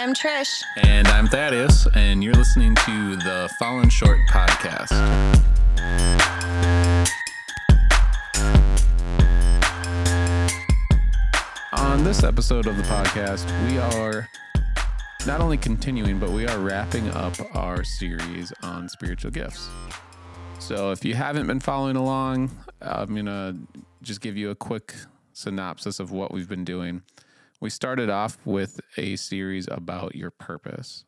I'm Trish. And I'm Thaddeus, and you're listening to the Fallen Short podcast. On this episode of the podcast, we are not only continuing, but we are wrapping up our series on spiritual gifts. So if you haven't been following along, I'm going to just give you a quick synopsis of what we've been doing. We started off with a series about your purpose.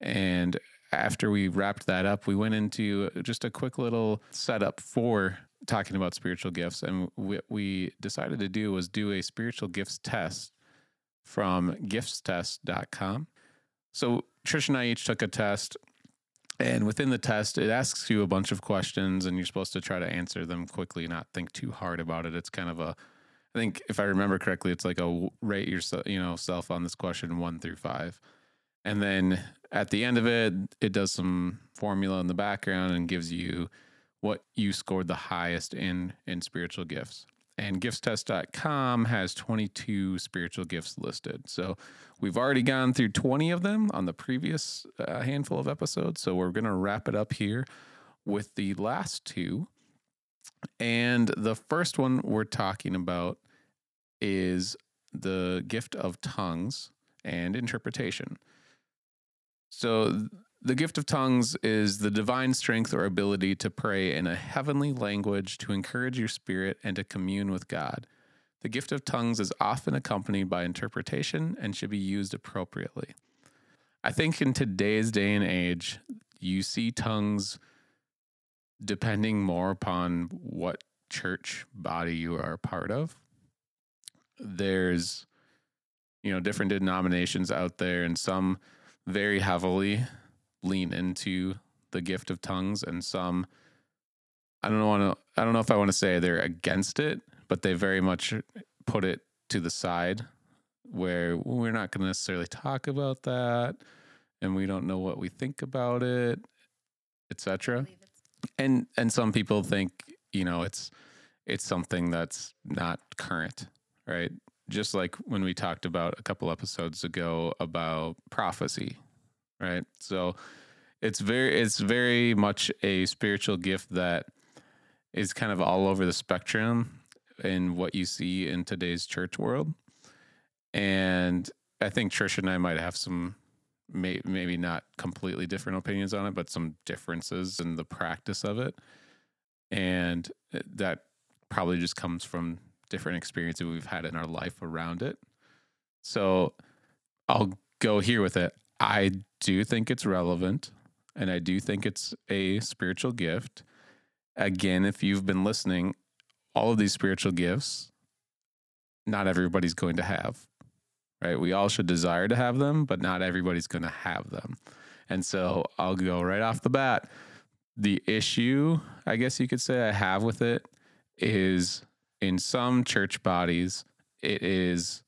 And after we wrapped that up, we went into just a quick little setup for talking about spiritual gifts. And what we decided to do was do a spiritual gifts test from giftstest.com. So Trish and I each took a test. And within the test, it asks you a bunch of questions, and you're supposed to try to answer them quickly, not think too hard about it. It's kind of a, I think if I remember correctly, it's like a rate yourself, you know, self on this question one through five, and then at the end of it, it does some formula in the background and gives you what you scored the highest in in spiritual gifts. And giftstest.com has 22 spiritual gifts listed. So we've already gone through 20 of them on the previous uh, handful of episodes. So we're going to wrap it up here with the last two. And the first one we're talking about is the gift of tongues and interpretation. So the gift of tongues is the divine strength or ability to pray in a heavenly language to encourage your spirit and to commune with God. The gift of tongues is often accompanied by interpretation and should be used appropriately. I think in today's day and age, you see tongues depending more upon what church body you are a part of. There's, you know, different denominations out there, and some very heavily lean into the gift of tongues and some I don't want to I don't know if I want to say they're against it, but they very much put it to the side where we're not going to necessarily talk about that and we don't know what we think about it, etc. And and some people think, you know, it's it's something that's not current, right? Just like when we talked about a couple episodes ago about prophecy, right? So it's very it's very much a spiritual gift that is kind of all over the spectrum in what you see in today's church world. And I think Trish and I might have some may, maybe not completely different opinions on it, but some differences in the practice of it. And eh, that probably just comes from different experiences we've had in our life around it. So I'll go here with it. I do think it's relevant and I do think it's a spiritual gift. Again, if you've been listening, all of these spiritual gifts, not everybody's going to have, right? We all should desire to have them, but not everybody's going to have them. And so I'll go right off the bat. The issue, I guess you could say, I have with it is in some church bodies, it is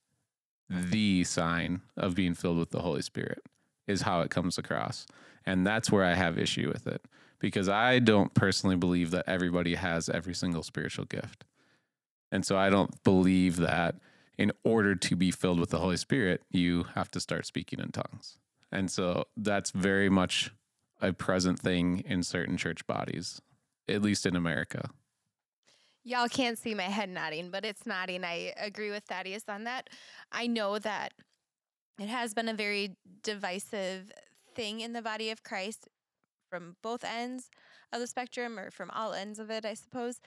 the sign of being filled with the Holy Spirit, is how it comes across. And that's where I have issue with it because I don't personally believe that everybody has every single spiritual gift. And so I don't believe that in order to be filled with the Holy Spirit, you have to start speaking in tongues. And so that's very much a present thing in certain church bodies, at least in America. Y'all can't see my head nodding, but it's nodding. I agree with Thaddeus on that. I know that it has been a very divisive thing in the body of Christ from both ends of the spectrum or from all ends of it, I suppose.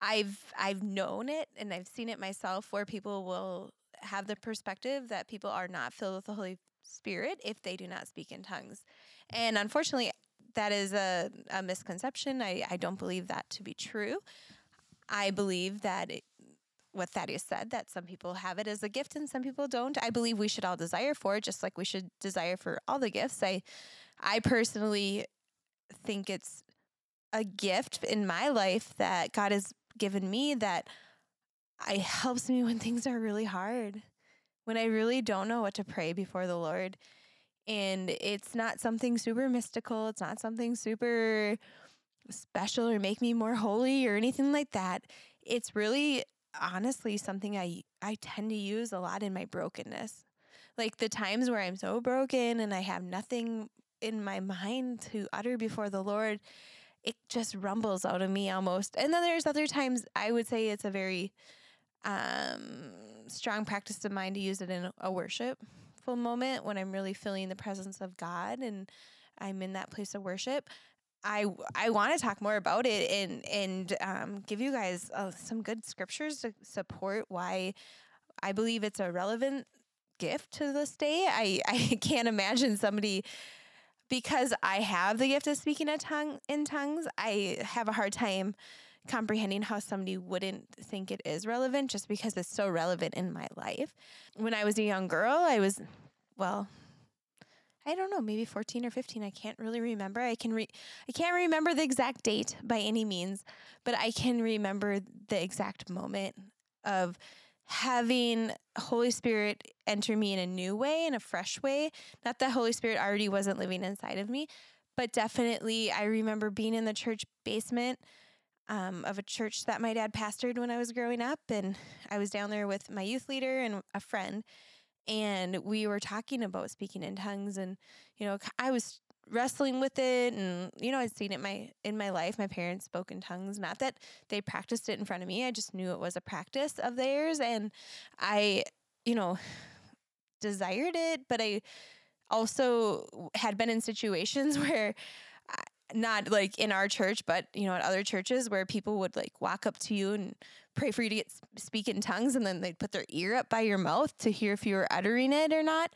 I've I've known it and I've seen it myself where people will have the perspective that people are not filled with the Holy Spirit if they do not speak in tongues. And unfortunately, that is a, a misconception. I, I don't believe that to be true. I believe that it, what Thaddeus said, that some people have it as a gift and some people don't. I believe we should all desire for it, just like we should desire for all the gifts. I, I personally think it's a gift in my life that God has given me that it helps me when things are really hard, when I really don't know what to pray before the Lord. And it's not something super mystical. It's not something super special or make me more holy or anything like that. It's really honestly something I I tend to use a lot in my brokenness. like the times where I'm so broken and I have nothing in my mind to utter before the Lord, it just rumbles out of me almost. And then there's other times I would say it's a very um, strong practice of mine to use it in a worshipful moment when I'm really feeling the presence of God and I'm in that place of worship. I I want to talk more about it and and um, give you guys uh, some good scriptures to support why I believe it's a relevant gift to this day. I I can't imagine somebody because I have the gift of speaking a tongue in tongues. I have a hard time comprehending how somebody wouldn't think it is relevant just because it's so relevant in my life. When I was a young girl, I was well, I don't know, maybe 14 or 15. I can't really remember. I can re- I can't remember the exact date by any means, but I can remember the exact moment of having Holy Spirit enter me in a new way, in a fresh way. Not that Holy Spirit already wasn't living inside of me, but definitely I remember being in the church basement um, of a church that my dad pastored when I was growing up. And I was down there with my youth leader and a friend and we were talking about speaking in tongues and you know i was wrestling with it and you know i'd seen it my in my life my parents spoke in tongues not that they practiced it in front of me i just knew it was a practice of theirs and i you know desired it but i also had been in situations where not like in our church, but you know, at other churches where people would like walk up to you and pray for you to get speak in tongues, and then they'd put their ear up by your mouth to hear if you were uttering it or not.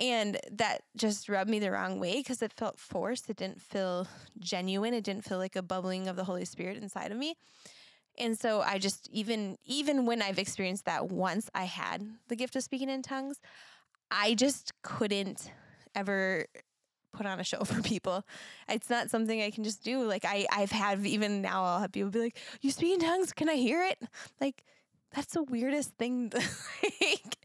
And that just rubbed me the wrong way because it felt forced. It didn't feel genuine. It didn't feel like a bubbling of the Holy Spirit inside of me. And so I just even even when I've experienced that once I had the gift of speaking in tongues, I just couldn't ever put on a show for people. It's not something I can just do. Like I, I've had even now I'll have people be like, You speak in tongues, can I hear it? Like, that's the weirdest thing to, like,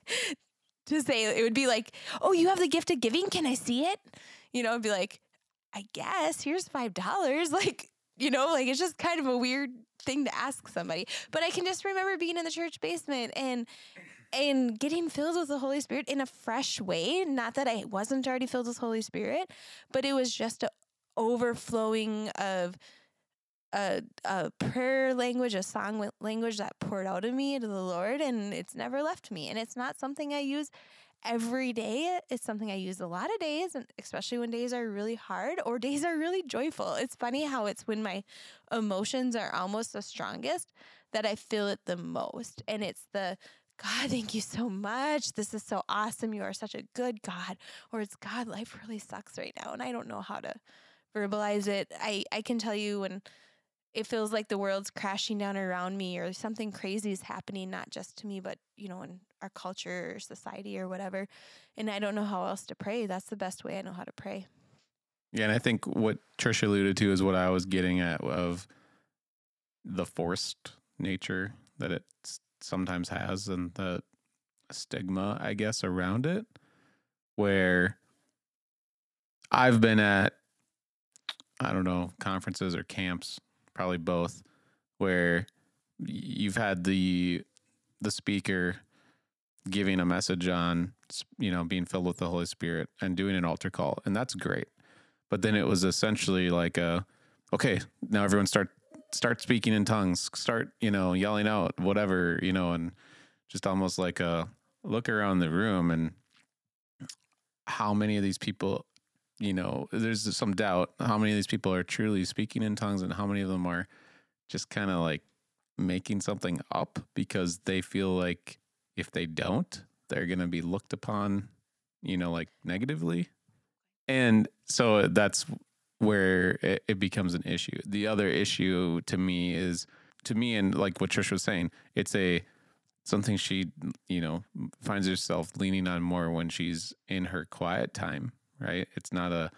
to say. It would be like, Oh, you have the gift of giving, can I see it? You know, it'd be like, I guess, here's five dollars. Like, you know, like it's just kind of a weird thing to ask somebody. But I can just remember being in the church basement and and getting filled with the Holy Spirit in a fresh way. Not that I wasn't already filled with Holy Spirit, but it was just a overflowing of a, a prayer language, a song language that poured out of me to the Lord, and it's never left me. And it's not something I use every day. is something I use a lot of days, and especially when days are really hard or days are really joyful. It's funny how it's when my emotions are almost the strongest that I feel it the most. And it's the God, thank you so much. This is so awesome. You are such a good God. Or it's God, life really sucks right now. And I don't know how to verbalize it. I, I can tell you when it feels like the world's crashing down around me or something crazy is happening, not just to me, but, you know, in our culture or society or whatever. And I don't know how else to pray. That's the best way I know how to pray. Yeah. And I think what Trish alluded to is what I was getting at of the forced nature that it sometimes has and the stigma, I guess, around it, where I've been at, I don't know, conferences or camps, probably both, where you've had the the speaker giving a message on you know being filled with the holy spirit and doing an altar call and that's great. But then it was essentially like a okay now everyone start start speaking in tongues, start, you know, yelling out whatever, you know, and just almost like a look around the room and how many of these people, you know, there's some doubt how many of these people are truly speaking in tongues and how many of them are just kind of like making something up because they feel like if they don't, they're going to be looked upon, you know, like negatively. And so that's where it, it becomes an issue. The other issue to me is to me and like what Trish was saying, it's a something she you know finds herself leaning on more when she's in her quiet time, right? It's not a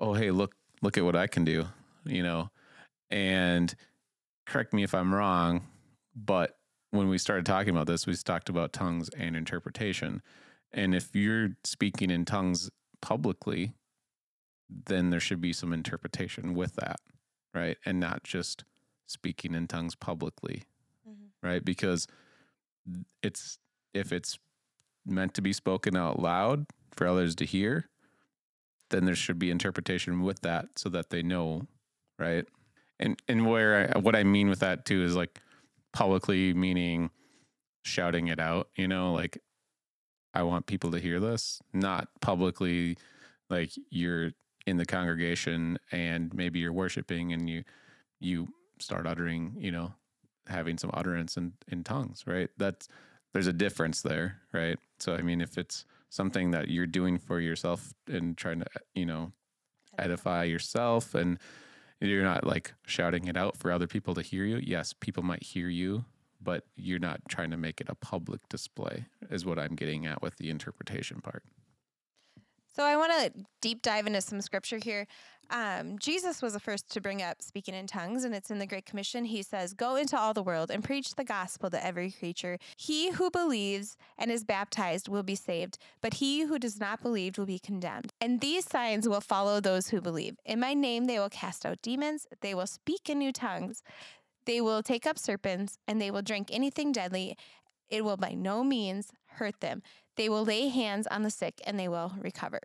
oh hey look look at what I can do, you know. And correct me if I'm wrong, but when we started talking about this, we talked about tongues and interpretation. And if you're speaking in tongues publicly, then there should be some interpretation with that, right? And not just speaking in tongues publicly, mm-hmm. right? Because it's if it's meant to be spoken out loud for others to hear, then there should be interpretation with that so that they know, right? And and where I, what I mean with that too is like publicly meaning shouting it out, you know, like I want people to hear this, not publicly like you're in the congregation and maybe you're worshiping and you you start uttering, you know, having some utterance in, in tongues, right? That's there's a difference there, right? So I mean if it's something that you're doing for yourself and trying to, you know, edify yourself and you're not like shouting it out for other people to hear you. Yes, people might hear you, but you're not trying to make it a public display, is what I'm getting at with the interpretation part. So I want to deep dive into some scripture here. Um, Jesus was the first to bring up speaking in tongues, and it's in the Great Commission. He says, Go into all the world and preach the gospel to every creature. He who believes and is baptized will be saved, but he who does not believe will be condemned. And these signs will follow those who believe. In my name they will cast out demons, they will speak in new tongues, they will take up serpents, and they will drink anything deadly. It will by no means hurt them. They will lay hands on the sick and they will recover.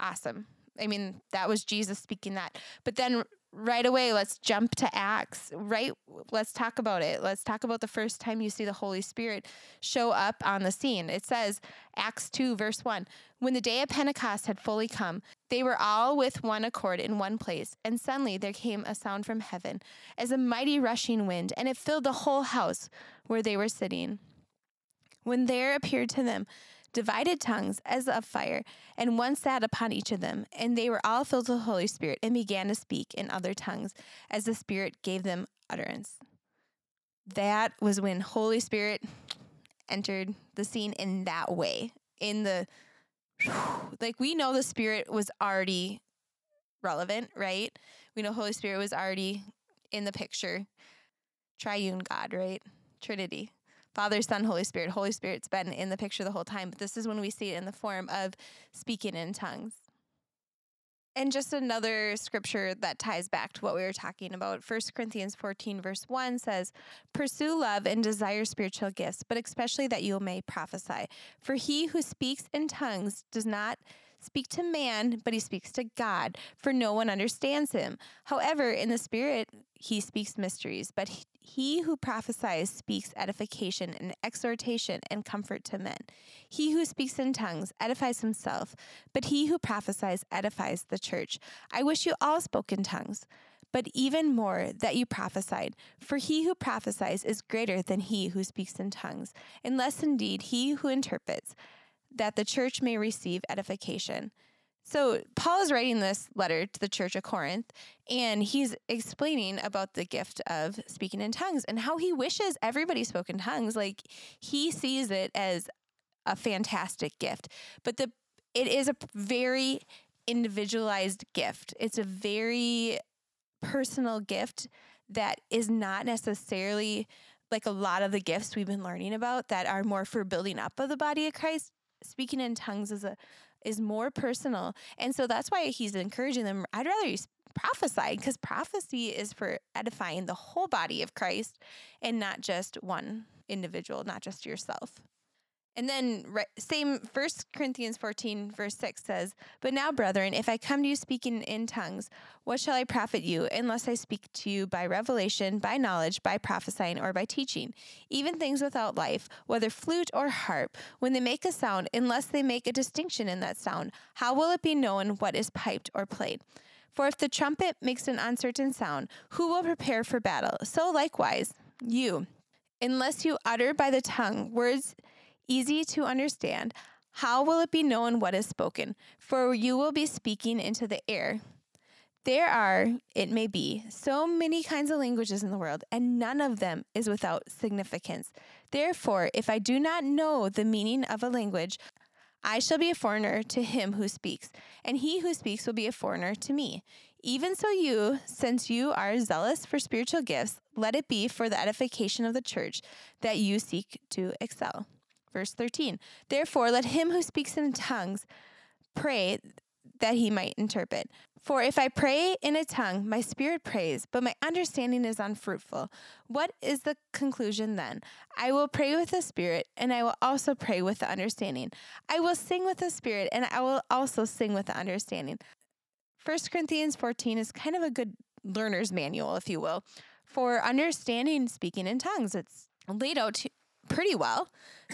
Awesome. I mean, that was Jesus speaking that. But then right away, let's jump to Acts, right? Let's talk about it. Let's talk about the first time you see the Holy Spirit show up on the scene. It says, Acts 2, verse 1 When the day of Pentecost had fully come, they were all with one accord in one place, and suddenly there came a sound from heaven as a mighty rushing wind, and it filled the whole house where they were sitting when there appeared to them divided tongues as of fire, and one sat upon each of them, and they were all filled with the Holy Spirit and began to speak in other tongues as the Spirit gave them utterance. That was when Holy Spirit entered the scene in that way. In the like we know the Spirit was already relevant, right? We know Holy Spirit was already in the picture. Triune God, right? Trinity. Father, Son, Holy Spirit. Holy Spirit's been in the picture the whole time, but this is when we see it in the form of speaking in tongues. And just another scripture that ties back to what we were talking about. 1 Corinthians 14, verse 1 says, Pursue love and desire spiritual gifts, but especially that you may prophesy. For he who speaks in tongues does not speak to man, but he speaks to God, for no one understands him. However, in the Spirit, he speaks mysteries, but who prophesies speaks edification and exhortation and comfort to men. He who speaks in tongues edifies himself, but he who prophesies edifies the church. I wish you all spoke in tongues, but even more that you prophesied. For he who prophesies is greater than he who speaks in tongues, unless indeed he who interprets, that the church may receive edification. So, Paul is writing this letter to the church of Corinth, and he's explaining about the gift of speaking in tongues and how he wishes everybody spoke in tongues. Like, he sees it as a fantastic gift, but the it is a very individualized gift. It's a very personal gift that is not necessarily like a lot of the gifts we've been learning about that are more for building up of the body of Christ. Speaking in tongues is a is more personal. And so that's why he's encouraging them. I'd rather you prophesy because prophecy is for edifying the whole body of Christ and not just one individual, not just yourself. And then same First Corinthians 14 verse 6 says, "But now brethren, if I come to you speaking in tongues, what shall I profit you unless I speak to you by revelation, by knowledge, by prophesying or by teaching? Even things without life, whether flute or harp, when they make a sound, unless they make a distinction in that sound, how will it be known what is piped or played?" For if the trumpet makes an uncertain sound, who will prepare for battle? So likewise, you, unless you utter by the tongue words easy to understand, how will it be known what is spoken? For you will be speaking into the air. There are, it may be, so many kinds of languages in the world, and none of them is without significance. Therefore, if I do not know the meaning of a language, I shall be a foreigner to him who speaks, and he who speaks will be a foreigner to me. Even so, you, since you are zealous for spiritual gifts, let it be for the edification of the church that you seek to excel. Verse 13 Therefore, let him who speaks in tongues pray that he might interpret. For if I pray in a tongue, my spirit prays, but my understanding is unfruitful. What is the conclusion then? I will pray with the spirit, and I will also pray with the understanding. I will sing with the spirit, and I will also sing with the understanding. 1 Corinthians 14 is kind of a good learner's manual, if you will, for understanding speaking in tongues. It's laid out pretty well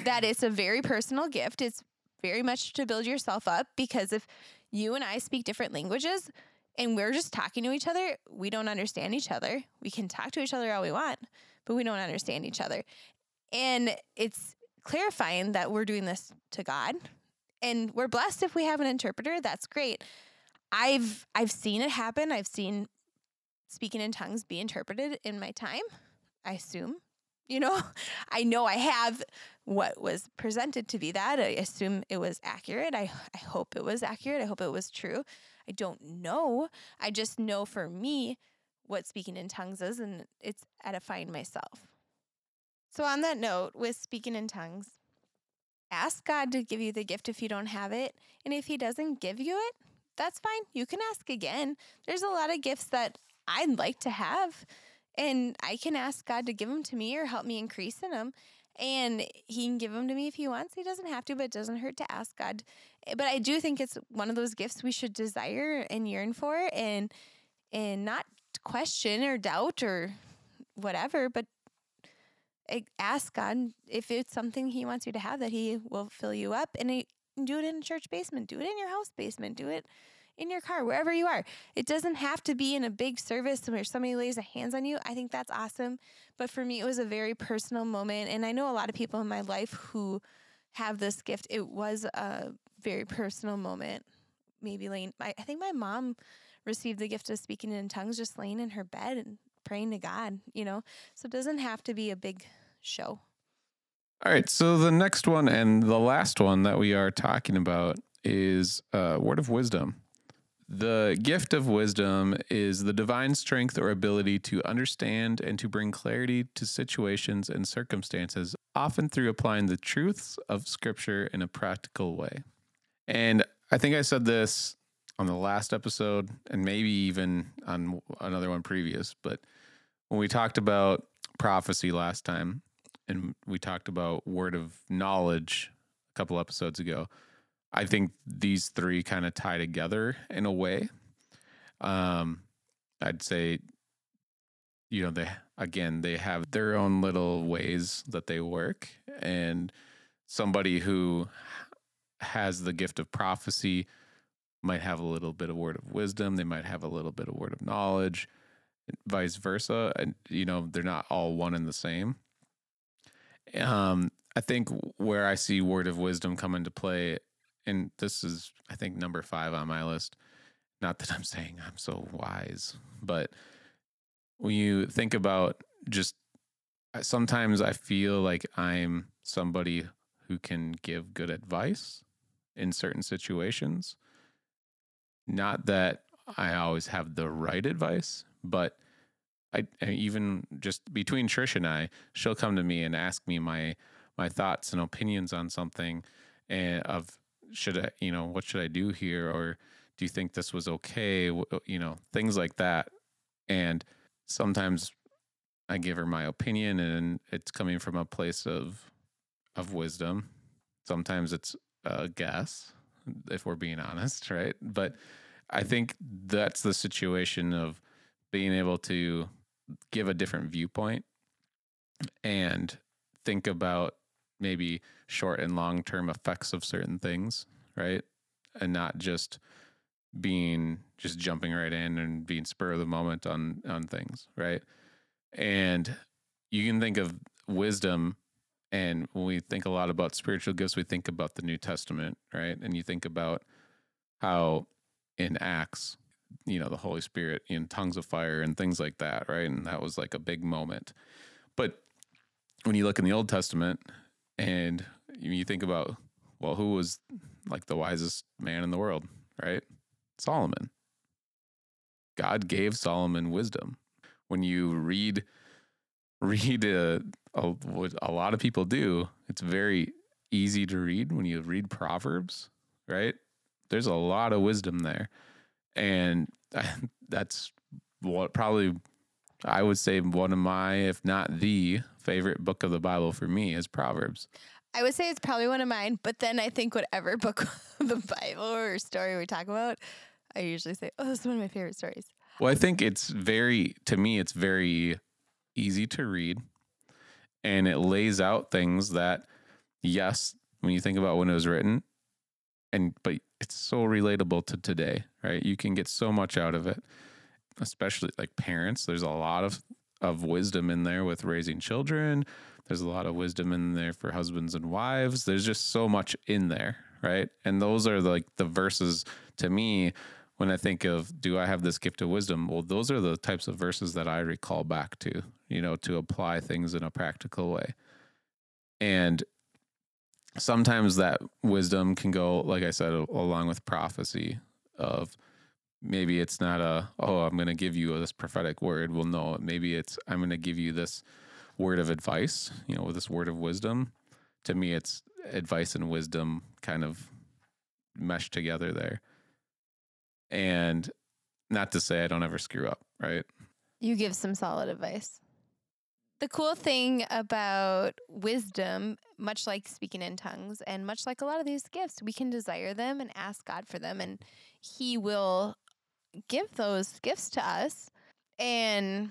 that it's a very personal gift. It's very much to build yourself up because if you and I speak different languages and we're just talking to each other, we don't understand each other. We can talk to each other all we want, but we don't understand each other. And it's clarifying that we're doing this to God. And we're blessed if we have an interpreter. That's great. I've I've seen it happen. I've seen speaking in tongues be interpreted in my time. I assume you know i know i have what was presented to be that. I assume it was accurate. I, I hope it was accurate. I hope it was true. I don't know. I just know for me what speaking in tongues is and it's edifying myself. So on that note with speaking in tongues ask god to give you the gift if you don't have it and if he doesn't give you it that's fine. You can ask again. There's a lot of gifts that i'd like to have and I can ask God to give them to me or help me increase in them. And he can give them to me if he wants. He doesn't have to, but it doesn't hurt to ask God. Eh, but I do think it's one of those gifts we should desire and yearn for and and not question or doubt or whatever, but eh, ask God if it's something He wants you to have that He will fill you up and do it in a church basement, do it in your house basement, do it in your car, wherever you are. It doesn't have to be in a big service where somebody lays a hands on you. I think that's awesome. But for me, it was a very personal moment. And I know a lot of people in my life who have this gift. It was a very personal moment. Maybe laying, I, I think my mom received the gift of speaking in tongues just laying in her bed and praying to God, you know? So it doesn't have to be a big show. All right. So the next one and the last one that we are talking about is uh, word of wisdom. The gift of wisdom is the divine strength or ability to understand and to bring clarity to situations and circumstances, often through applying the truths of Scripture in a practical way. And I think I said this on the last episode and maybe even on another one previous, but when we talked about prophecy last time and we talked about word of knowledge a couple episodes ago, I think these three kind of tie together in a way. Um, I'd say, you know, they again they have their own little ways that they work, and somebody who has the gift of prophecy might have a little bit of word of wisdom. They might have a little bit of word of knowledge, vice versa. And you know, they're not all one and the same. Um, I think where I see word of wisdom come into play and this is I think number five on my list. Not that I'm saying I'm so wise, but when you think about just sometimes I feel like I'm somebody who can give good advice in certain situations. Not that I always have the right advice, but I even just between Trish and I, she'll come to me and ask me my my thoughts and opinions on something and of should I, you know, what should I do here? Or do you think this was okay? Uh, you know, things like that. And sometimes I give her my opinion and it's coming from a place of, of wisdom. Sometimes it's a guess, if we're being honest, right? But I think that's the situation of being able to give a different viewpoint and think about maybe short and long term effects of certain things, right? And not just being just jumping right in and being spur of the moment on on things, right? And you can think of wisdom and when we think a lot about spiritual gifts, we think about the New Testament, right? And you think about how in Acts, you know, the Holy Spirit in tongues of fire and things like that, right? And that was like a big moment. But when you look in the Old Testament, and you think about, well, who was like the wisest man in the world, right? Solomon. God gave Solomon wisdom. When you read read a, a, what a lot of people do, it's very easy to read when you read Proverbs, right? there's a lot of wisdom there. And that's what probably I would say one of my, if not the favorite book of the Bible for me is Proverbs. I would say it's probably one of mine, but then I think whatever book of the Bible or story we talk about, I usually say, oh, this is one of my favorite stories. Well, I think it's very, to me, it's very easy to read and it lays out things that, yes, when you think about when it was written, and but it's so relatable to today, right? You can get so much out of it, especially like parents. There's a lot of of wisdom in there with raising children. There's a lot of wisdom in there for husbands and wives. There's just so much in there, right? And those are like the verses to me when I think of do I have this gift of wisdom? Well, those are the types of verses that I recall back to, you know, to apply things in a practical way. And sometimes that wisdom can go, like I said, along with prophecy of maybe it's not a, oh, I'm going to give you this prophetic word. Well, no, maybe it's, I'm going to give you this word of advice, you know, with this word of wisdom. To me, it's advice and wisdom kind of meshed together there. And not to say I don't ever screw up, right? You give some solid advice. The cool thing about wisdom, much like speaking in tongues and much like a lot of these gifts, we can desire them and ask God for them, and He will give those gifts to us. And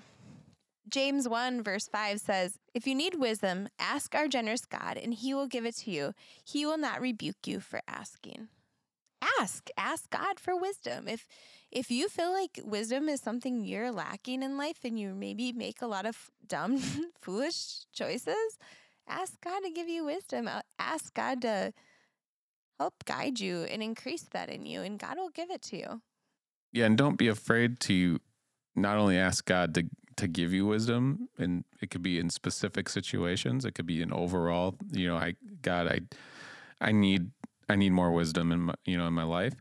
James 1, verse 5 says, If you need wisdom, ask our generous God, and He will give it to you. He will not rebuke you for asking. Ask, ask God for wisdom. If if you feel like wisdom is something you're lacking in life and you maybe make a lot of dumb, foolish choices, ask God to give you wisdom. Ask God to help guide you and increase that in you, and God will give it to you. Yeah, and don't be afraid to not only ask God to to give you wisdom, and it could be in specific situations. It could be in overall. You know, I God, I I need I need more wisdom in my you know in my life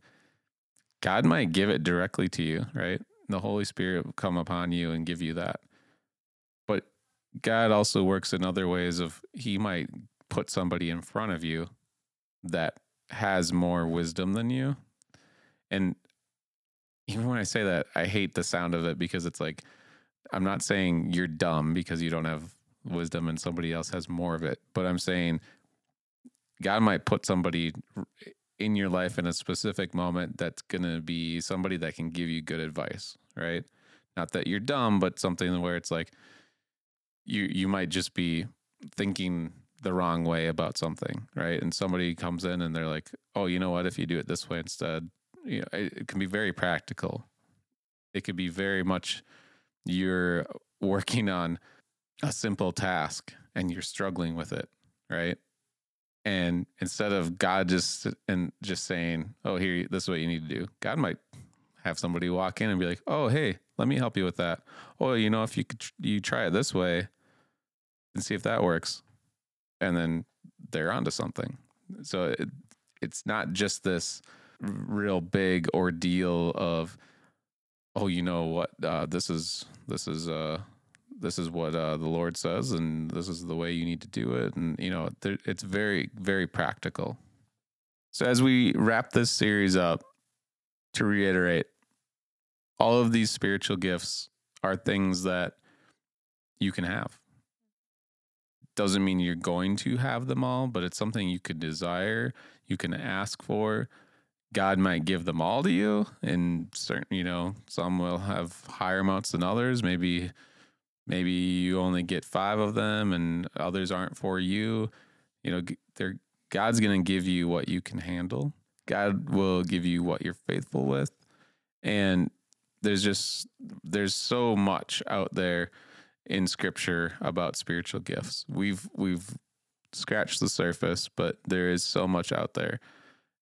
God might give it directly to you, right? The Holy Spirit will come upon you and give you that. But God also works in other ways of he might put somebody in front of you that has more wisdom than you. And even when I say that, I hate the sound of it because it's like I'm not saying you're dumb because you don't have wisdom and somebody else has more of it, but I'm saying God might put somebody in your life in a specific moment that's going to be somebody that can give you good advice, right? Not that you're dumb, but something where it's like you you might just be thinking the wrong way about something, right? And somebody comes in and they're like, "Oh, you know what? If you do it this way instead, you know, it, can be very practical. It could be very much you're working on a simple task and you're struggling with it, right? And instead of God just and just saying, "Oh, here, this is what you need to do," God might have somebody walk in and be like, "Oh, hey, let me help you with that." Oh, you know, if you could, you try it this way and see if that works, and then they're onto something. So it, it's not just this real big ordeal of, "Oh, you know what? Uh, this is this is uh this is what uh, the Lord says, and this is the way you need to do it. And, you know, it's very, very practical. So, as we wrap this series up, to reiterate, all of these spiritual gifts are things that you can have. Doesn't mean you're going to have them all, but it's something you could desire, you can ask for. God might give them all to you, and certain, you know, some will have higher amounts than others. Maybe maybe you only get five of them and others aren't for you. You know they're god's going to give you what you can handle. God will give you what you're faithful with. And there's just there's so much out there in scripture about spiritual gifts. We've we've scratched the surface but there is so much out there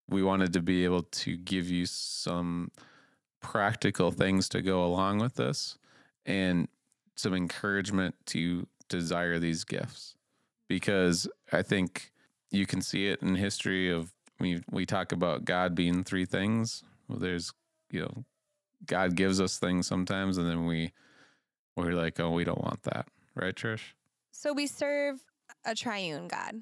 we wanted to be able to give you some practical things to go along with this and some encouragement to desire these gifts because I think you can see it in history of we we talk about God being three things. Well, there's you know God gives us things sometimes, and then we we're like, oh, we don't want that, right, Trish? So we serve a triune God,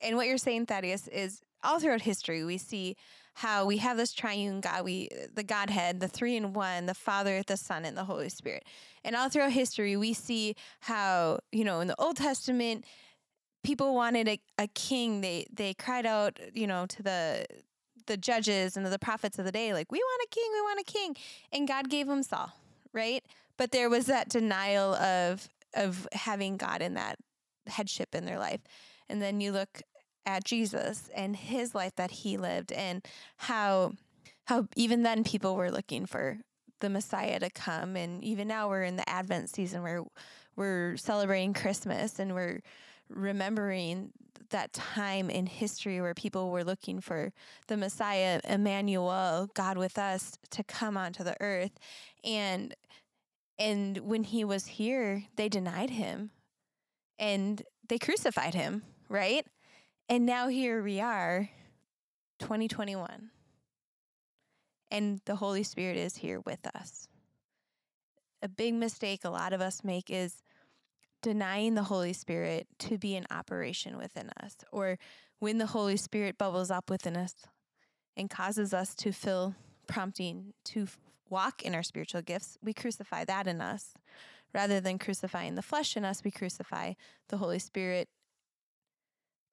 and what you're saying, Thaddeus, is all throughout history we see how we have this triune God, we the Godhead, the three in one, the Father, the Son, and the Holy Spirit. And all throughout history, we see how, you know, in the Old Testament, people wanted a, a king. They they cried out, you know, to the the judges and the prophets of the day, like, we want a king, we want a king. And God gave them Saul, right? But there was that denial of of having God in that headship in their life. And then you look at Jesus and his life that he lived and how how even then people were looking for the Messiah to come and even now we're in the Advent season where we're celebrating Christmas and we're remembering that time in history where people were looking for the Messiah, Emmanuel, God with us, to come onto the earth. And and when he was here, they denied him and they crucified him, right? And now here we are, 2021. And the Holy Spirit is here with us. A big mistake a lot of us make is denying the Holy Spirit to be in operation within us, or when the Holy Spirit bubbles up within us and causes us to feel prompting to walk in our spiritual gifts, we crucify that in us. Rather than crucifying the flesh in us, we crucify the Holy Spirit.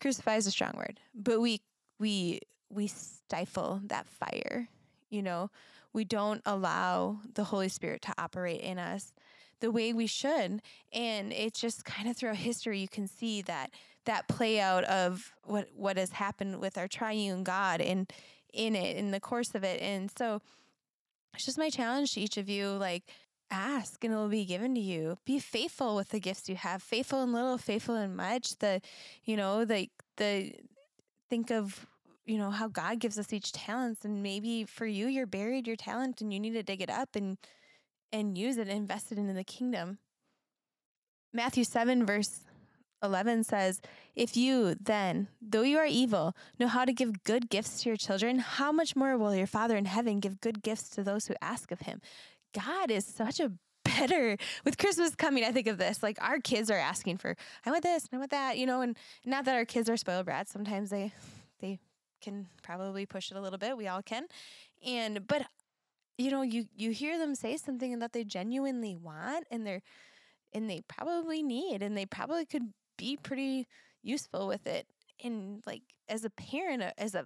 Crucify is a strong word, but we we we stifle that fire. You know, we don't allow the Holy Spirit to operate in us the way we should. And it's just kind of throughout history, you can see that that play out of what what has happened with our triune God and in it in the course of it. And so it's just my challenge to each of you, like ask and it will be given to you. Be faithful with the gifts you have. Faithful in little, faithful in much. The, you know, the the think of you know how God gives us each talents and maybe for you you're buried your talent and you need to dig it up and and use it and invest it in the kingdom. Matthew 7, verse 11 says, If you then, though you are evil, know how to give good gifts to your children, how much more will your Father in heaven give good gifts to those who ask of him? God is such a better with Christmas coming. I think of this like our kids are asking for, I want this, I want that, you know, and not that our kids are spoiled brats. Sometimes they, they can probably push it a little bit. We all can. And, but you know, you you hear them say something that they genuinely want and they're and they probably need and they probably could be pretty useful with it. And like as a parent, uh, as a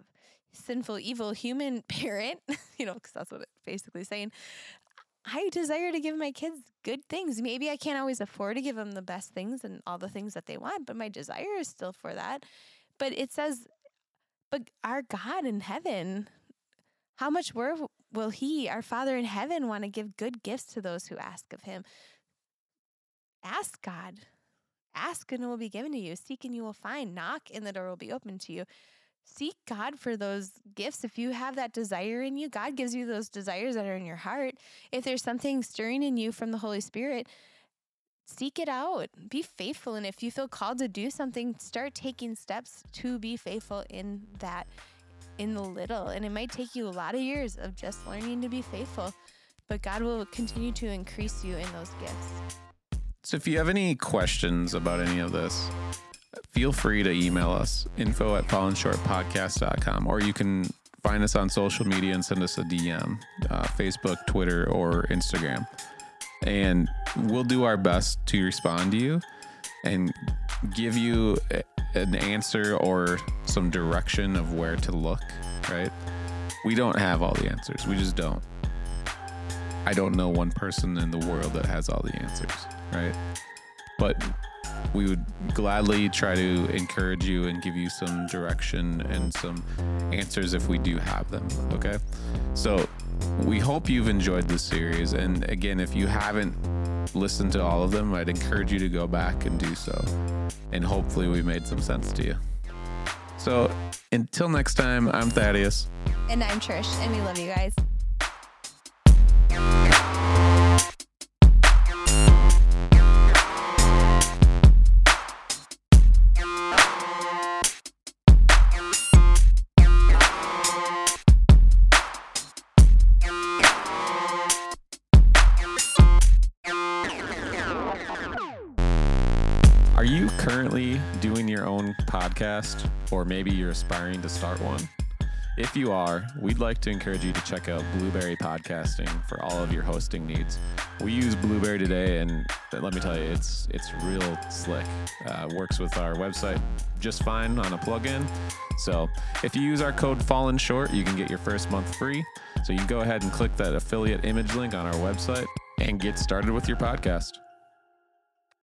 sinful, evil human parent, you know, because that's what it's basically saying. I desire to give my kids good things. Maybe I can't always afford to give them the best things and all the things that they want, but my desire is still for that. But it says, but our God in heaven, how much more will He, our Father in heaven, want to give good gifts to those who ask of Him? Ask God. Ask and it will be given to you. Seek and you will find. Knock and the door will be open to you. Seek God for those gifts. If you have that desire in you, God gives you those desires that are in your heart. If there's something stirring in you from the Holy Spirit, seek it out. Be faithful. And if you feel called to do something, start taking steps to be faithful in that in the little. And it might take you a lot of years of just learning to be faithful, but God will continue to increase you in those gifts. So if you have any questions about any of this, feel free to email us info at fallenshortpodcast.com or you can find us on social media and send us a DM uh, Facebook, Twitter, or Instagram. And we'll do our best to respond to you and give you an answer or some direction of where to look, right? We don't have all the answers. We just don't. I don't know one person in the world that has all the answers, right? But we would gladly try to encourage you and give you some direction and some answers if we do have them, okay? So, we hope you've enjoyed this series. And again, if you haven't listened to all of them, I'd encourage you to go back and do so and hopefully we made some sense to you. So until next time, I'm Thaddeus. And I'm Trish, and we love you guys. Podcast, or maybe you're aspiring to start one, If you are, we'd like to encourage you to check out Blubrry Podcasting for all of your hosting needs. We use Blubrry today, and let me tell you, it's it's real slick. Uh, works with our website just fine on a plugin. So if you use our code Fallen Short, you can get your first month free. So you can go ahead and click that affiliate image link on our website and get started with your podcast.